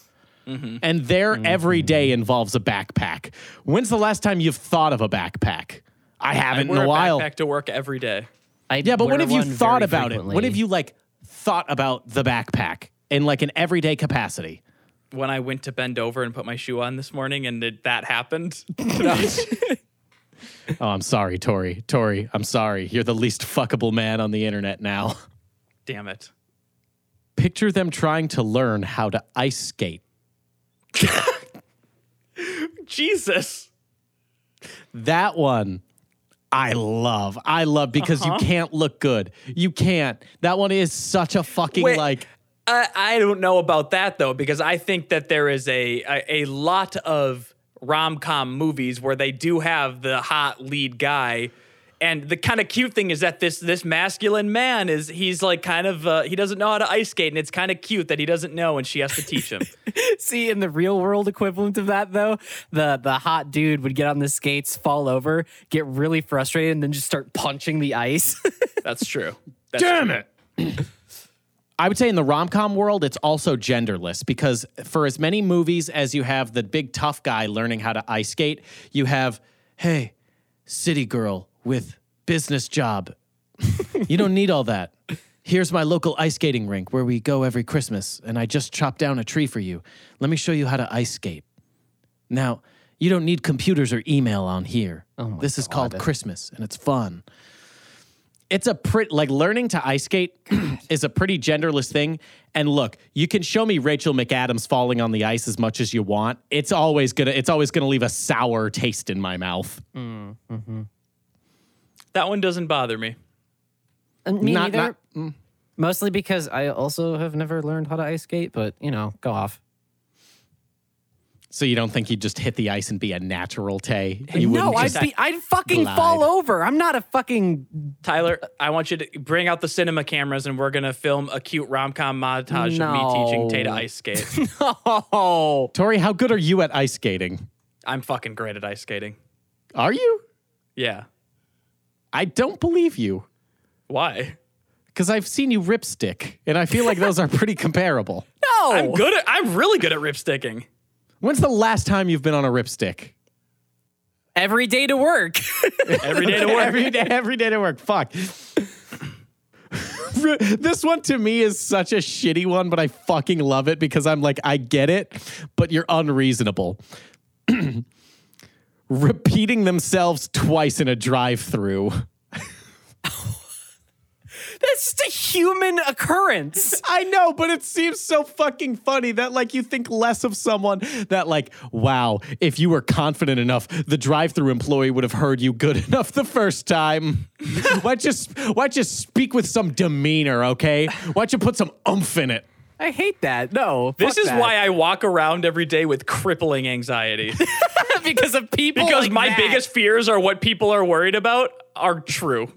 Mm-hmm. And their mm-hmm. everyday involves a backpack. When's the last time you've thought of a backpack? I I haven't wear in a while. backpack to work every day. I Yeah, but when have you thought very about it? When have you like thought about the backpack in like an everyday capacity? When I went to bend over and put my shoe on this morning and it, that happened. <laughs> <laughs> Oh, I'm sorry, Tori. Tori, I'm sorry. You're the least fuckable man on the internet now. Damn it. Picture them trying to learn how to ice skate. <laughs> Jesus. That one I love. I love because you uh-huh. can't look good. You can't. That one is such a fucking Wait. like I, I don't know about that though, because I think that there is a a, a lot of rom com movies where they do have the hot lead guy. And the kind of cute thing is that this this masculine man is he's like kind of uh, he doesn't know how to ice skate and it's kind of cute that he doesn't know and she has to teach him. <laughs> See, in the real world equivalent of that, though, the the hot dude would get on the skates, fall over, get really frustrated, and then just start punching the ice. <laughs> That's true. That's Damn true. it. <clears throat> I would say in the rom com world, it's also genderless because for as many movies as you have the big tough guy learning how to ice skate, you have, hey, city girl with business job. you don't need all that. Here's my local ice skating rink where we go every Christmas, and I just chopped down a tree for you. Let me show you how to ice skate. Now, you don't need computers or email on here. Oh this is called Christmas, and it's fun it's a pretty like learning to ice skate <clears throat> is a pretty genderless thing. And look, you can show me Rachel McAdams falling on the ice as much as you want. It's always gonna it's always gonna leave a sour taste in my mouth. Mm, mm-hmm. That one doesn't bother me. And Me Not- neither. not- mm. Mostly because I also have never learned how to ice skate, but you know, go off. So you don't think you'd just hit the ice and be a natural Tay? You no, wouldn't I'd be, I'd fucking glide. fall over. I'm not a fucking. Tyler, I want you to bring out the cinema cameras and we're gonna film a cute rom com montage of me teaching Tay to ice skate. <laughs> Oh, Tori, how good are you at ice skating? I'm fucking great at ice skating. Are you? Yeah. I don't believe you Why? because I've seen you ripstick, and I feel like those are pretty <laughs> comparable. no. I'm good at I'm really good at ripsticking. When's the last time you've been on a ripstick? Every day to work. <laughs> Every day to work. every day, every day to work. Fuck. <laughs> this one to me is such a shitty one, but I fucking love it because I'm like, I get it, but you're unreasonable. <clears throat> Repeating themselves twice in a drive-through. <laughs> That's just a human occurrence. <laughs> I know, but it seems so fucking funny that like you think less of someone that like, wow, if you were confident enough, the drive-through employee would have heard you good <laughs> enough the first time. <laughs> why just why just speak with some demeanor, okay? Why don't you put some oomph in it? I hate that. No. This is that. why I walk around every day with crippling anxiety. because of people. because like my that. biggest fears are what people are worried about are true.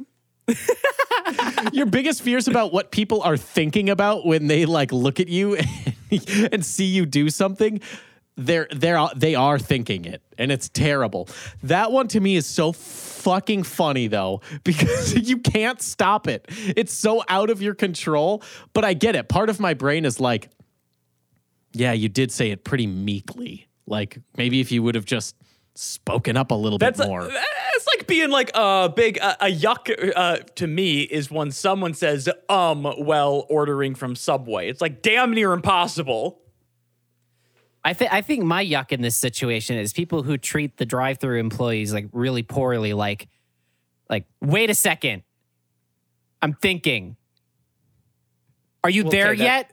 <laughs> Your biggest fears about what people are thinking about when they like look at you <laughs> and see you do something, they're they're they are thinking it, and it's terrible. That one to me is so fucking funny though <laughs> because you can't stop it. It's so out of your control. But I get it. Part of my brain is like, yeah, you did say it pretty meekly. Like maybe if you would have just spoken up a little That's bit more. it's like being like a big a, a yuck uh, to me is when someone says um while ordering from Subway. It's like damn near impossible. I think I think my yuck in this situation is people who treat the drive-through employees like really poorly. Like, like wait a second, I'm thinking. Are you there take that. yet?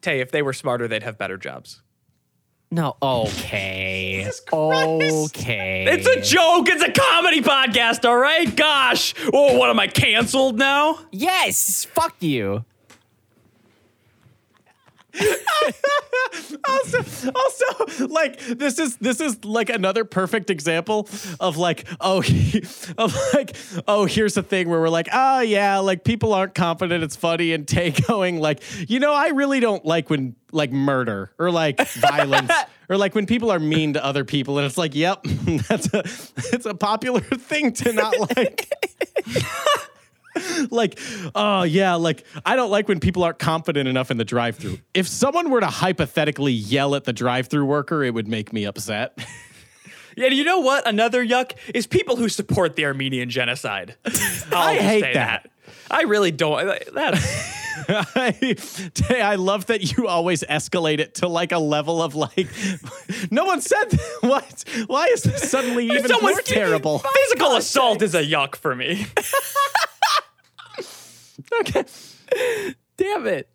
Tay, if they were smarter, they'd have better jobs. No. Okay. <laughs> Okay. It's a joke. It's a comedy podcast, all right? Gosh. Oh, what am I canceled now? yes. Fuck you. Also, also, like this is this is like another perfect example of like oh <laughs> of like oh here's the thing where we're like oh yeah like people aren't confident it's funny and Tay <laughs> going like you know I really don't like when like murder or like violence <laughs> or like when people are mean to other people and it's like yep that's a it's a popular thing to not like <laughs> like, oh yeah, like I don't like when people aren't confident enough in the drive-through. If someone were to hypothetically yell at the drive-through worker, it would make me upset. <laughs> Yeah, you know what? Another yuck is people who support the Armenian genocide. <laughs> I hate say that. I really don't. That's I, I love that you always escalate it to like a level of like, no one said that. what. Why is this suddenly even more terrible? physical assault is a yuck for me. Okay. Damn it.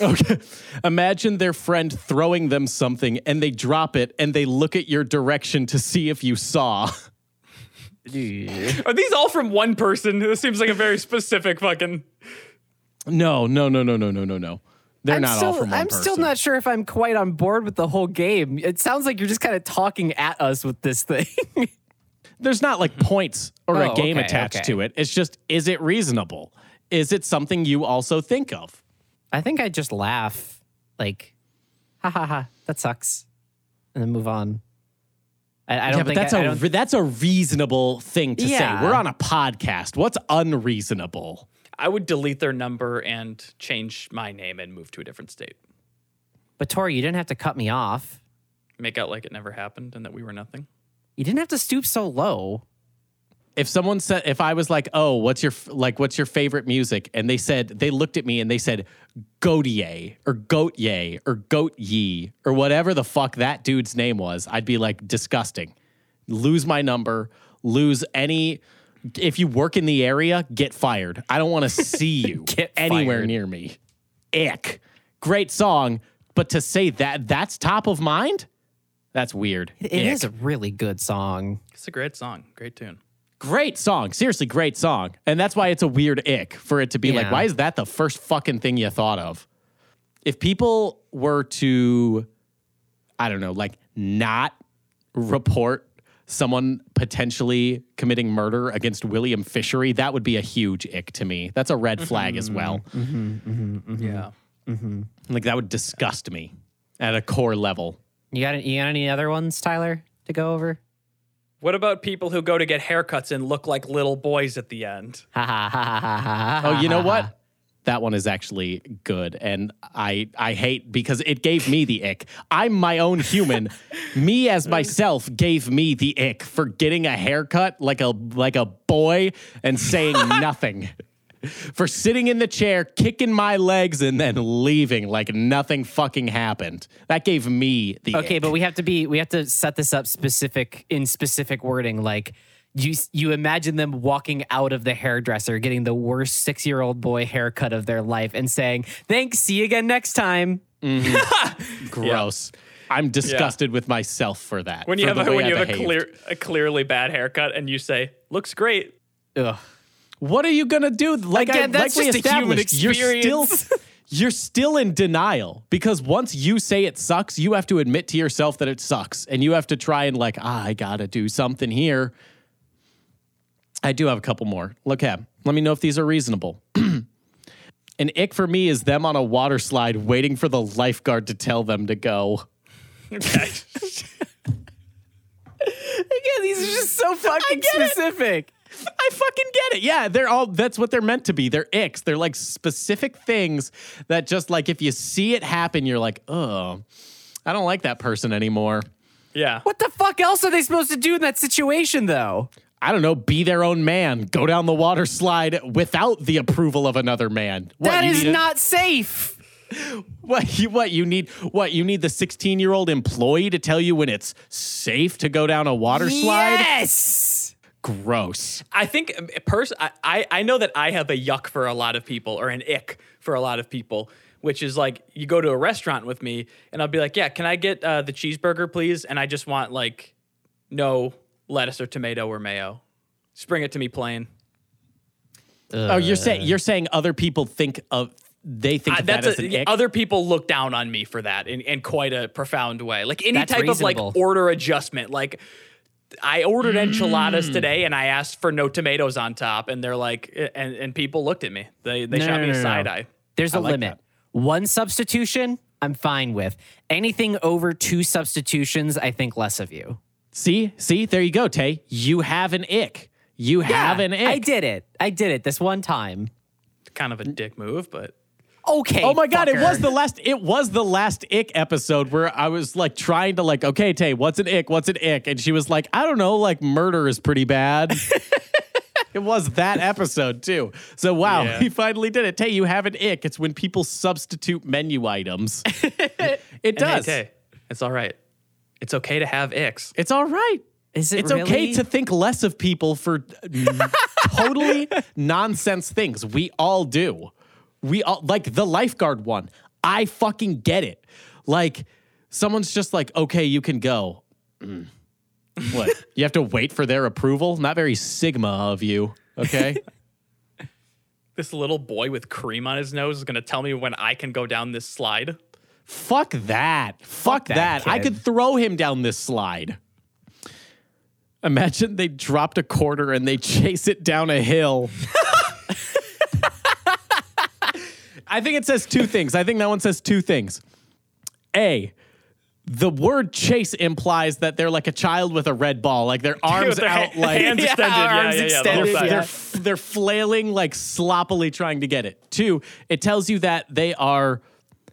Okay. Imagine their friend throwing them something and they drop it and they look at your direction to see if you saw. Are these all from one person? This seems like a very specific fucking. No, no, no, no, no, no, no, no. They're I'm not still, all from one I'm person. still not sure if I'm quite on board with the whole game. It sounds like you're just kind of talking at us with this thing. <laughs> there's not like points or a Oh, game okay, attached okay. to it. It's just, is it reasonable? Is it something you also think of? I think I just laugh, like, ha ha ha, that sucks, and then move on. I, I don't yeah, but that's I, I a don't- that's a reasonable thing to Yeah. say. We're on a podcast. What's unreasonable? I would delete their number and change my name and move to a different state. But Tori, you didn't have to cut me off. Make out like it never happened and that we were nothing. You didn't have to stoop so low. If someone said, if I was like, "Oh, what's your like? What's your favorite music?" and they said, they looked at me and they said, "Goatier" or "Goatye" or "Goat Ye" or whatever the fuck that dude's name was, I'd be like, disgusting. Lose my number. Lose any. If you work in the area, get fired. I don't want to see <laughs> you Get anywhere fired. near me. Ick. Great song, but to say that that's top of mind, that's weird. It Ick. is a really good song. It's a great song, great tune. Great song. Seriously, great song. And that's why it's a weird ick for it to be like, why is that the first fucking thing you thought of? If people were to, I don't know, like not report someone potentially committing murder against William Fishery, that would be a huge ick to me. That's a red mm-hmm. flag as well. Mm-hmm. Mm-hmm. Yeah. Like that would disgust me at a core level. You got you got any other ones, Tyler, to go over? What about people who go to get haircuts and look like little boys at the end? <laughs> Oh, you know what? That one is actually good, and I I hate because it gave me the ick. I'm my own human. <laughs> me as myself gave me the ick for getting a haircut like a like a boy and saying <laughs> nothing. For sitting in the chair, kicking my legs, and then leaving like nothing fucking happened. That gave me the Okay, ick. but we have to be we have to set this up specific in specific wording like you you imagine them walking out of the hairdresser getting the worst 6-year-old boy haircut of their life and saying, "Thanks, see you again next time." Mm-hmm. <laughs> gross. I'm disgusted with myself for that. When you have a, way when you I have a clear a clearly bad haircut and you say looks great. Ugh. What are you gonna do? Like Again, I, that's like we just a human established, You're still you're still in denial because once you say it sucks, you have to admit to yourself that it sucks, and you have to try and like, ah, I gotta do something here. I do have a couple more. Look at. Let me know if these are reasonable. <clears throat> An ick for me is them on a water slide waiting for the lifeguard to tell them to go. Okay. <laughs> Again, these are just so fucking get it. Specific. I fucking get it. Yeah, they're all that's what they're meant to be. They're icks. They're like specific things that just like if you see it happen, you're like, oh, I don't like that person anymore. yeah. What the fuck else are they supposed to do in that situation though? I don't know, be their own man. Go down the water slide without the approval of another man. What, That you is need a- not safe. <laughs> what you what you need what you need the 16-year-old employee to tell you when it's safe to go down a water slide? Yes. Gross. I think um, pers- I, I I know that I have a yuck for a lot of people or an ick for a lot of people, which is like you go to a restaurant with me and I'll be like, yeah, can I get uh, the cheeseburger, please? And I just want like no lettuce or tomato or mayo. Just bring it to me plain. oh, you're saying you're saying other people think of they think Uh, of that that's as a, an ick? other people look down on me for that in, in quite a profound way. Like any That's type of like order adjustment. Like I ordered Mm. enchiladas today and I asked for no tomatoes on top, and they're like, and, and people looked at me. They they No, shot no, me no, a side no. eye. There's a like limit. One substitution, I'm fine with. Anything over two substitutions, I think less of you. See, see, there you go, Tay. You have an ick. You have an ick. I did it. I did it this one time. Kind of a dick move, but Okay. Oh my god, it was the last it was the last ick episode where I was like trying to like, okay, Tay, what's an ick? What's an ick? And she was like, I don't know, like murder is pretty bad. <laughs> it was that episode too. So wow, Yeah. he finally did it. Tay, you have an ick. It's when people substitute menu items. <laughs> it And does. Hey, Tay, it's all right. It's okay to have icks. It's all right. Is it It's okay to think less of people for mm, totally <laughs> nonsense things. We all do. We all like the lifeguard one. I fucking get it. Like someone's just like, okay, you can go. Mm. What? <laughs> you have to wait for their approval? Not very Sigma of you. Okay. <laughs> This little boy with cream on his nose is going to tell me when I can go down this slide. Fuck that. Fuck, that. that I could throw him down this slide. Imagine they dropped a quarter and they <laughs> chase it down a hill. I think it says two things. I think that one says two things. A, the word chase implies that they're like a child with a red ball, like their <laughs> arms their out, ha- like hands extended. Yeah, arms yeah, yeah, extended, yeah. they're, f- they're flailing like sloppily trying to get it. Two, it tells you that they are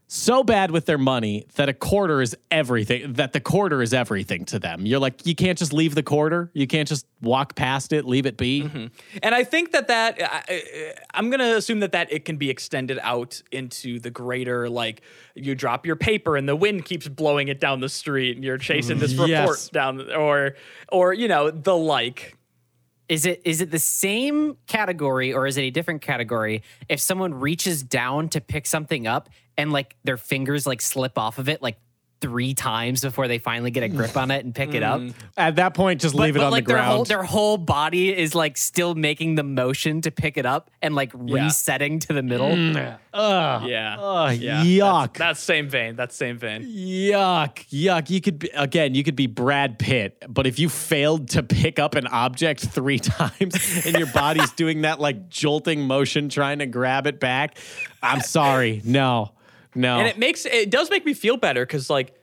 so bad with their money that a quarter is everything, that the quarter is everything to them. You're like, you can't just leave the quarter. You can't just walk past it, leave it be. Mm-hmm. And I think that that I, I- I'm going to assume that that it can be extended out into the greater like you drop your paper and the wind keeps blowing it down the street and you're chasing this mm, report Yes. down or or you know the like. Is it is it the same category or is it a different category if someone reaches down to pick something up and like their fingers like slip off of it like three times before they finally get a grip on it and pick it up. At that point, just But, leave it but, on like the their whole ground. their whole body is like still making the motion to pick it up and like resetting to the middle. Mm. Ugh. Yeah. Ugh, yeah. yuck. That's, that's same vein. That's same vein. Yuck, yuck. You could be, again, you could be Brad Pitt, but if you failed to pick up an object three <laughs> times and your body's doing that like jolting motion trying to grab it back, I'm sorry. No, no. And it makes it does make me feel better because like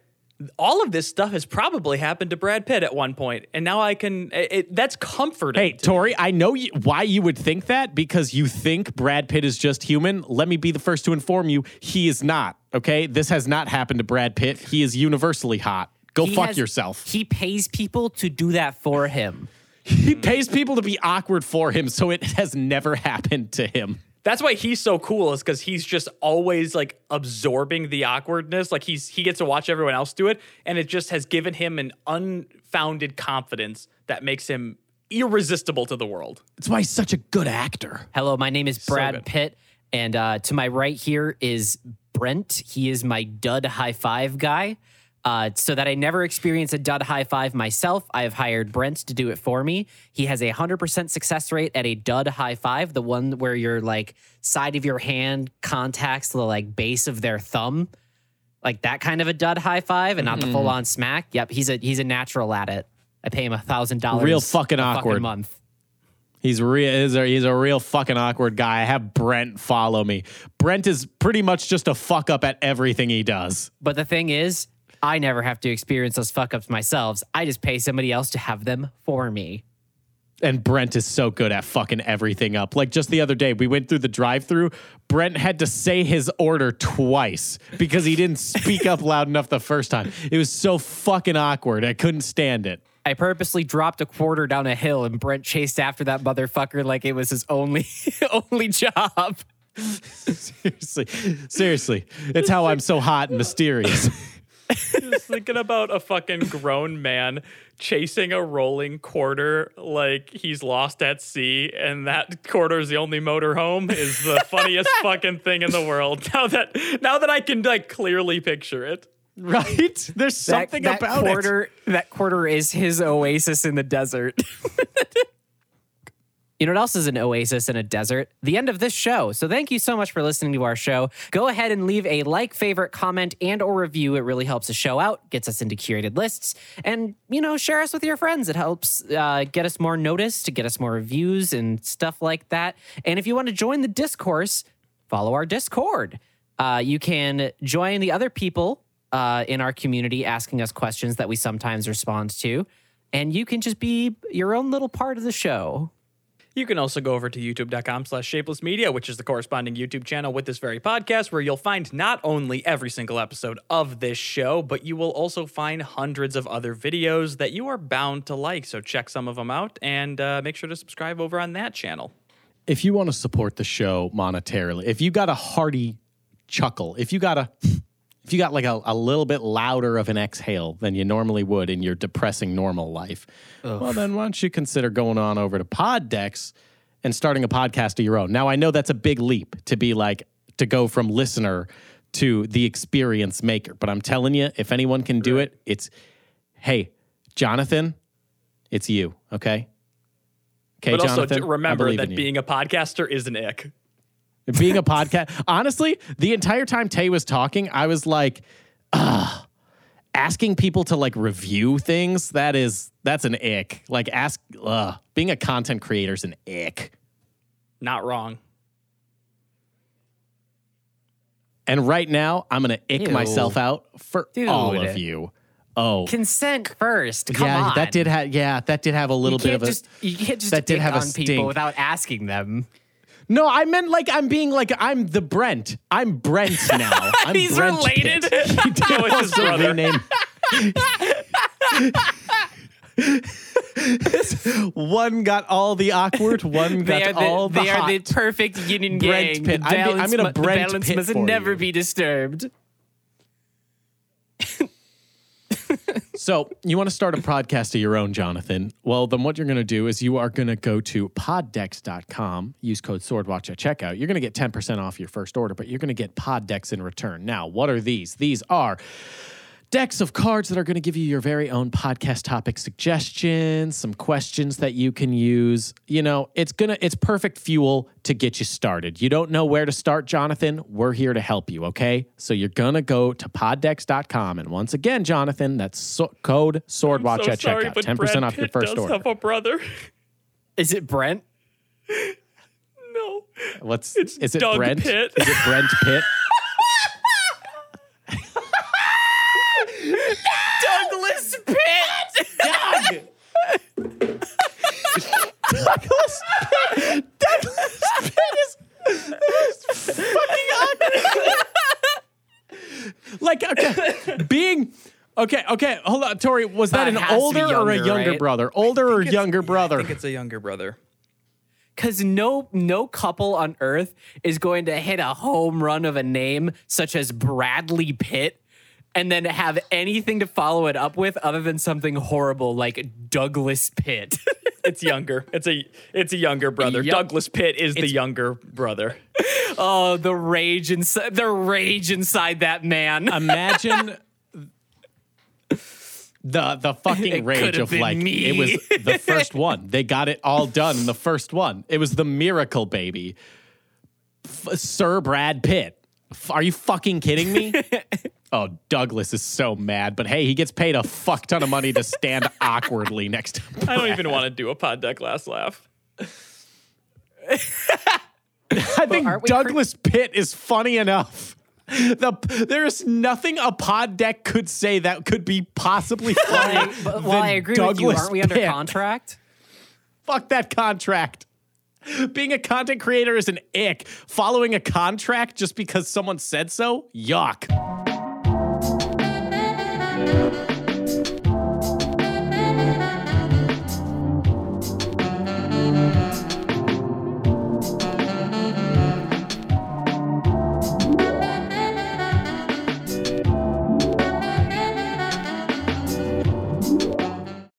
all of this stuff has probably happened to Brad Pitt at one point, and now I can. It, it- that's comforting. Hey, Tori, I know you, why you would think that because you think Brad Pitt is just human. Let me be the first to inform you, he is not. Okay, this has not happened to Brad Pitt. He is universally hot. Go He fuck has- yourself. He pays people to do that for him. He pays people to be awkward for him, so it has never happened to him. That's why he's so cool is because he's just always like absorbing the awkwardness. Like he's he gets to watch everyone else do it, and it just has given him an unfounded confidence that makes him irresistible to the world. That's why he's such a good actor. Hello, my name is Brad good. Pitt, and uh, to my right here is Brent. He is my dud high five guy. Uh, so that I never experience a dud high five myself, I have hired Brent to do it for me. He has a 100% success rate at a dud high five, the one where your like side of your hand contacts the like base of their thumb. Like that kind of a dud high five and not the full on smack. Yep, he's a he's a natural at it. I pay him a thousand dollars. Real fucking a awkward. month. He's real. He's a, he's a real fucking awkward guy. I have Brent follow me. Brent is pretty much just a fuck up at everything he does. But the thing is, I never have to experience those fuck ups myself. I just pay somebody else to have them for me. And Brent is so good at fucking everything up. Like just the other day, we went through the drive through. Brent had to say his order twice because he didn't speak up loud enough the first time. It was so fucking awkward. I couldn't stand it. I purposely dropped a quarter down a hill and Brent chased after that motherfucker like it was his only <laughs> only job. <laughs> Seriously. Seriously. It's how I'm so hot and mysterious. <laughs> Just thinking about a fucking grown man chasing a rolling quarter like he's lost at sea and that quarter is the only motor home is <laughs> the funniest fucking thing in the world. <laughs> Now that now that I can like clearly picture it. right? There's something that, that about it. quarter, That quarter is his oasis in the desert. <laughs> You know what else is an oasis in a desert? The end of this show. So thank you so much for listening to our show. Go ahead and leave a like, favorite, comment, and or review. It really helps the show out, gets us into curated lists, and you know, share us with your friends. It helps uh, get us more noticed, to get us more reviews and stuff like that. And if you want to join the discourse, follow our Discord. Uh, you can join the other people uh, in our community asking us questions that we sometimes respond to, and you can just be your own little part of the show. You can also go over to youtube.com slash shapeless media, which is the corresponding YouTube channel with this very podcast, where you'll find not only every single episode of this show, but you will also find hundreds of other videos that you are bound to like. So check some of them out and uh, make sure to subscribe over on that channel. if you want to support the show monetarily, if you got a hearty chuckle, if you got a <laughs> if you got like a, a little bit louder of an exhale than you normally would in your depressing normal life, well then why don't you consider going on over to Poddex and starting a podcast of your own. Now I know that's a big leap to be like to go from listener to the experience maker, but I'm telling you, if anyone can do it, it's hey, Jonathan, it's you, okay? Okay, But also Jonathan, remember that being a podcaster is an ick. Being a podcast. Honestly, the entire time Tay was talking, I was like, ah, asking people to like review things. That is, that's an ick. Like, ask, ugh, being a content creator is an ick. Not wrong. And right now, I'm gonna ick Ew. myself out for all of you. Oh, Consent first. Come yeah, on. that did have, yeah, that did have a little bit of a. just you can't just that did have a on people stink. without asking them. No, I meant like I'm being like I'm the Brent. I'm Brent <laughs> now. I'm He's Brent related. Pitt. <laughs> He did <laughs> oh, it's his brother. rename- one got all the awkward, one got the, all the they are the perfect yin and Brent yang. Pitt. The I'm be- I'm balance gonna mu- the balance Pitt must never you. be disturbed. So you want to start a podcast of your own, Jonathan? Well, then what you're going to do is you are going to go to poddex.com, use code SWORDWATCH at checkout. You're going to get 10% off your first order, but you're going to get Poddex in return. Now, what are these? These are decks of cards that are going to give you your very own podcast topic suggestions, some questions that you can use. You know, it's going to it's perfect fuel to get you started. You don't know where to start, Jonathan? We're here to help you, okay? So you're going to go to poddex.com and once again, Jonathan, that's so- code swordwatch so at sorry, checkout. but 10% Brad off your Pitt first does order. have a brother. Is it Brent? <laughs> no, What's it's is it Doug Brent? Pitt. Is it Brent Pitt? <laughs> Douglas Pitt. Douglas Pitt. Douglas Pitt is fucking awkward. like okay, being okay, okay. Hold on, Tori. Was that Uh, an it has to be older or a younger, younger right? brother? Older or younger brother? I think it's a younger brother. Because no no couple on earth is going to hit a home run of a name such as Bradley Pitt and then have anything to follow it up with other than something horrible like Douglas Pitt. <laughs> It's younger. It's a it's a younger brother. Yup. Douglas Pitt is the younger brother. <laughs> oh, the rage inside the rage inside that man. Imagine <laughs> the the fucking rage of like me. it was the <laughs> first one. They got it all done in the first one. It was the miracle baby. F- Sir Brad Pitt. F- Are you fucking kidding me? <laughs> oh, Douglas is so mad, but hey, he gets paid a fuck ton of money to stand <laughs> awkwardly next to I don't even want to do a pod deck last laugh. I think aren't Douglas Pitt is funny enough. The there's nothing a pod deck could say that could be possibly <laughs> funny. Well, I agree with you. Aren't we under Pitt. contract? Fuck that contract. Being a content creator is an ick. Following a contract just because someone said so? Yuck.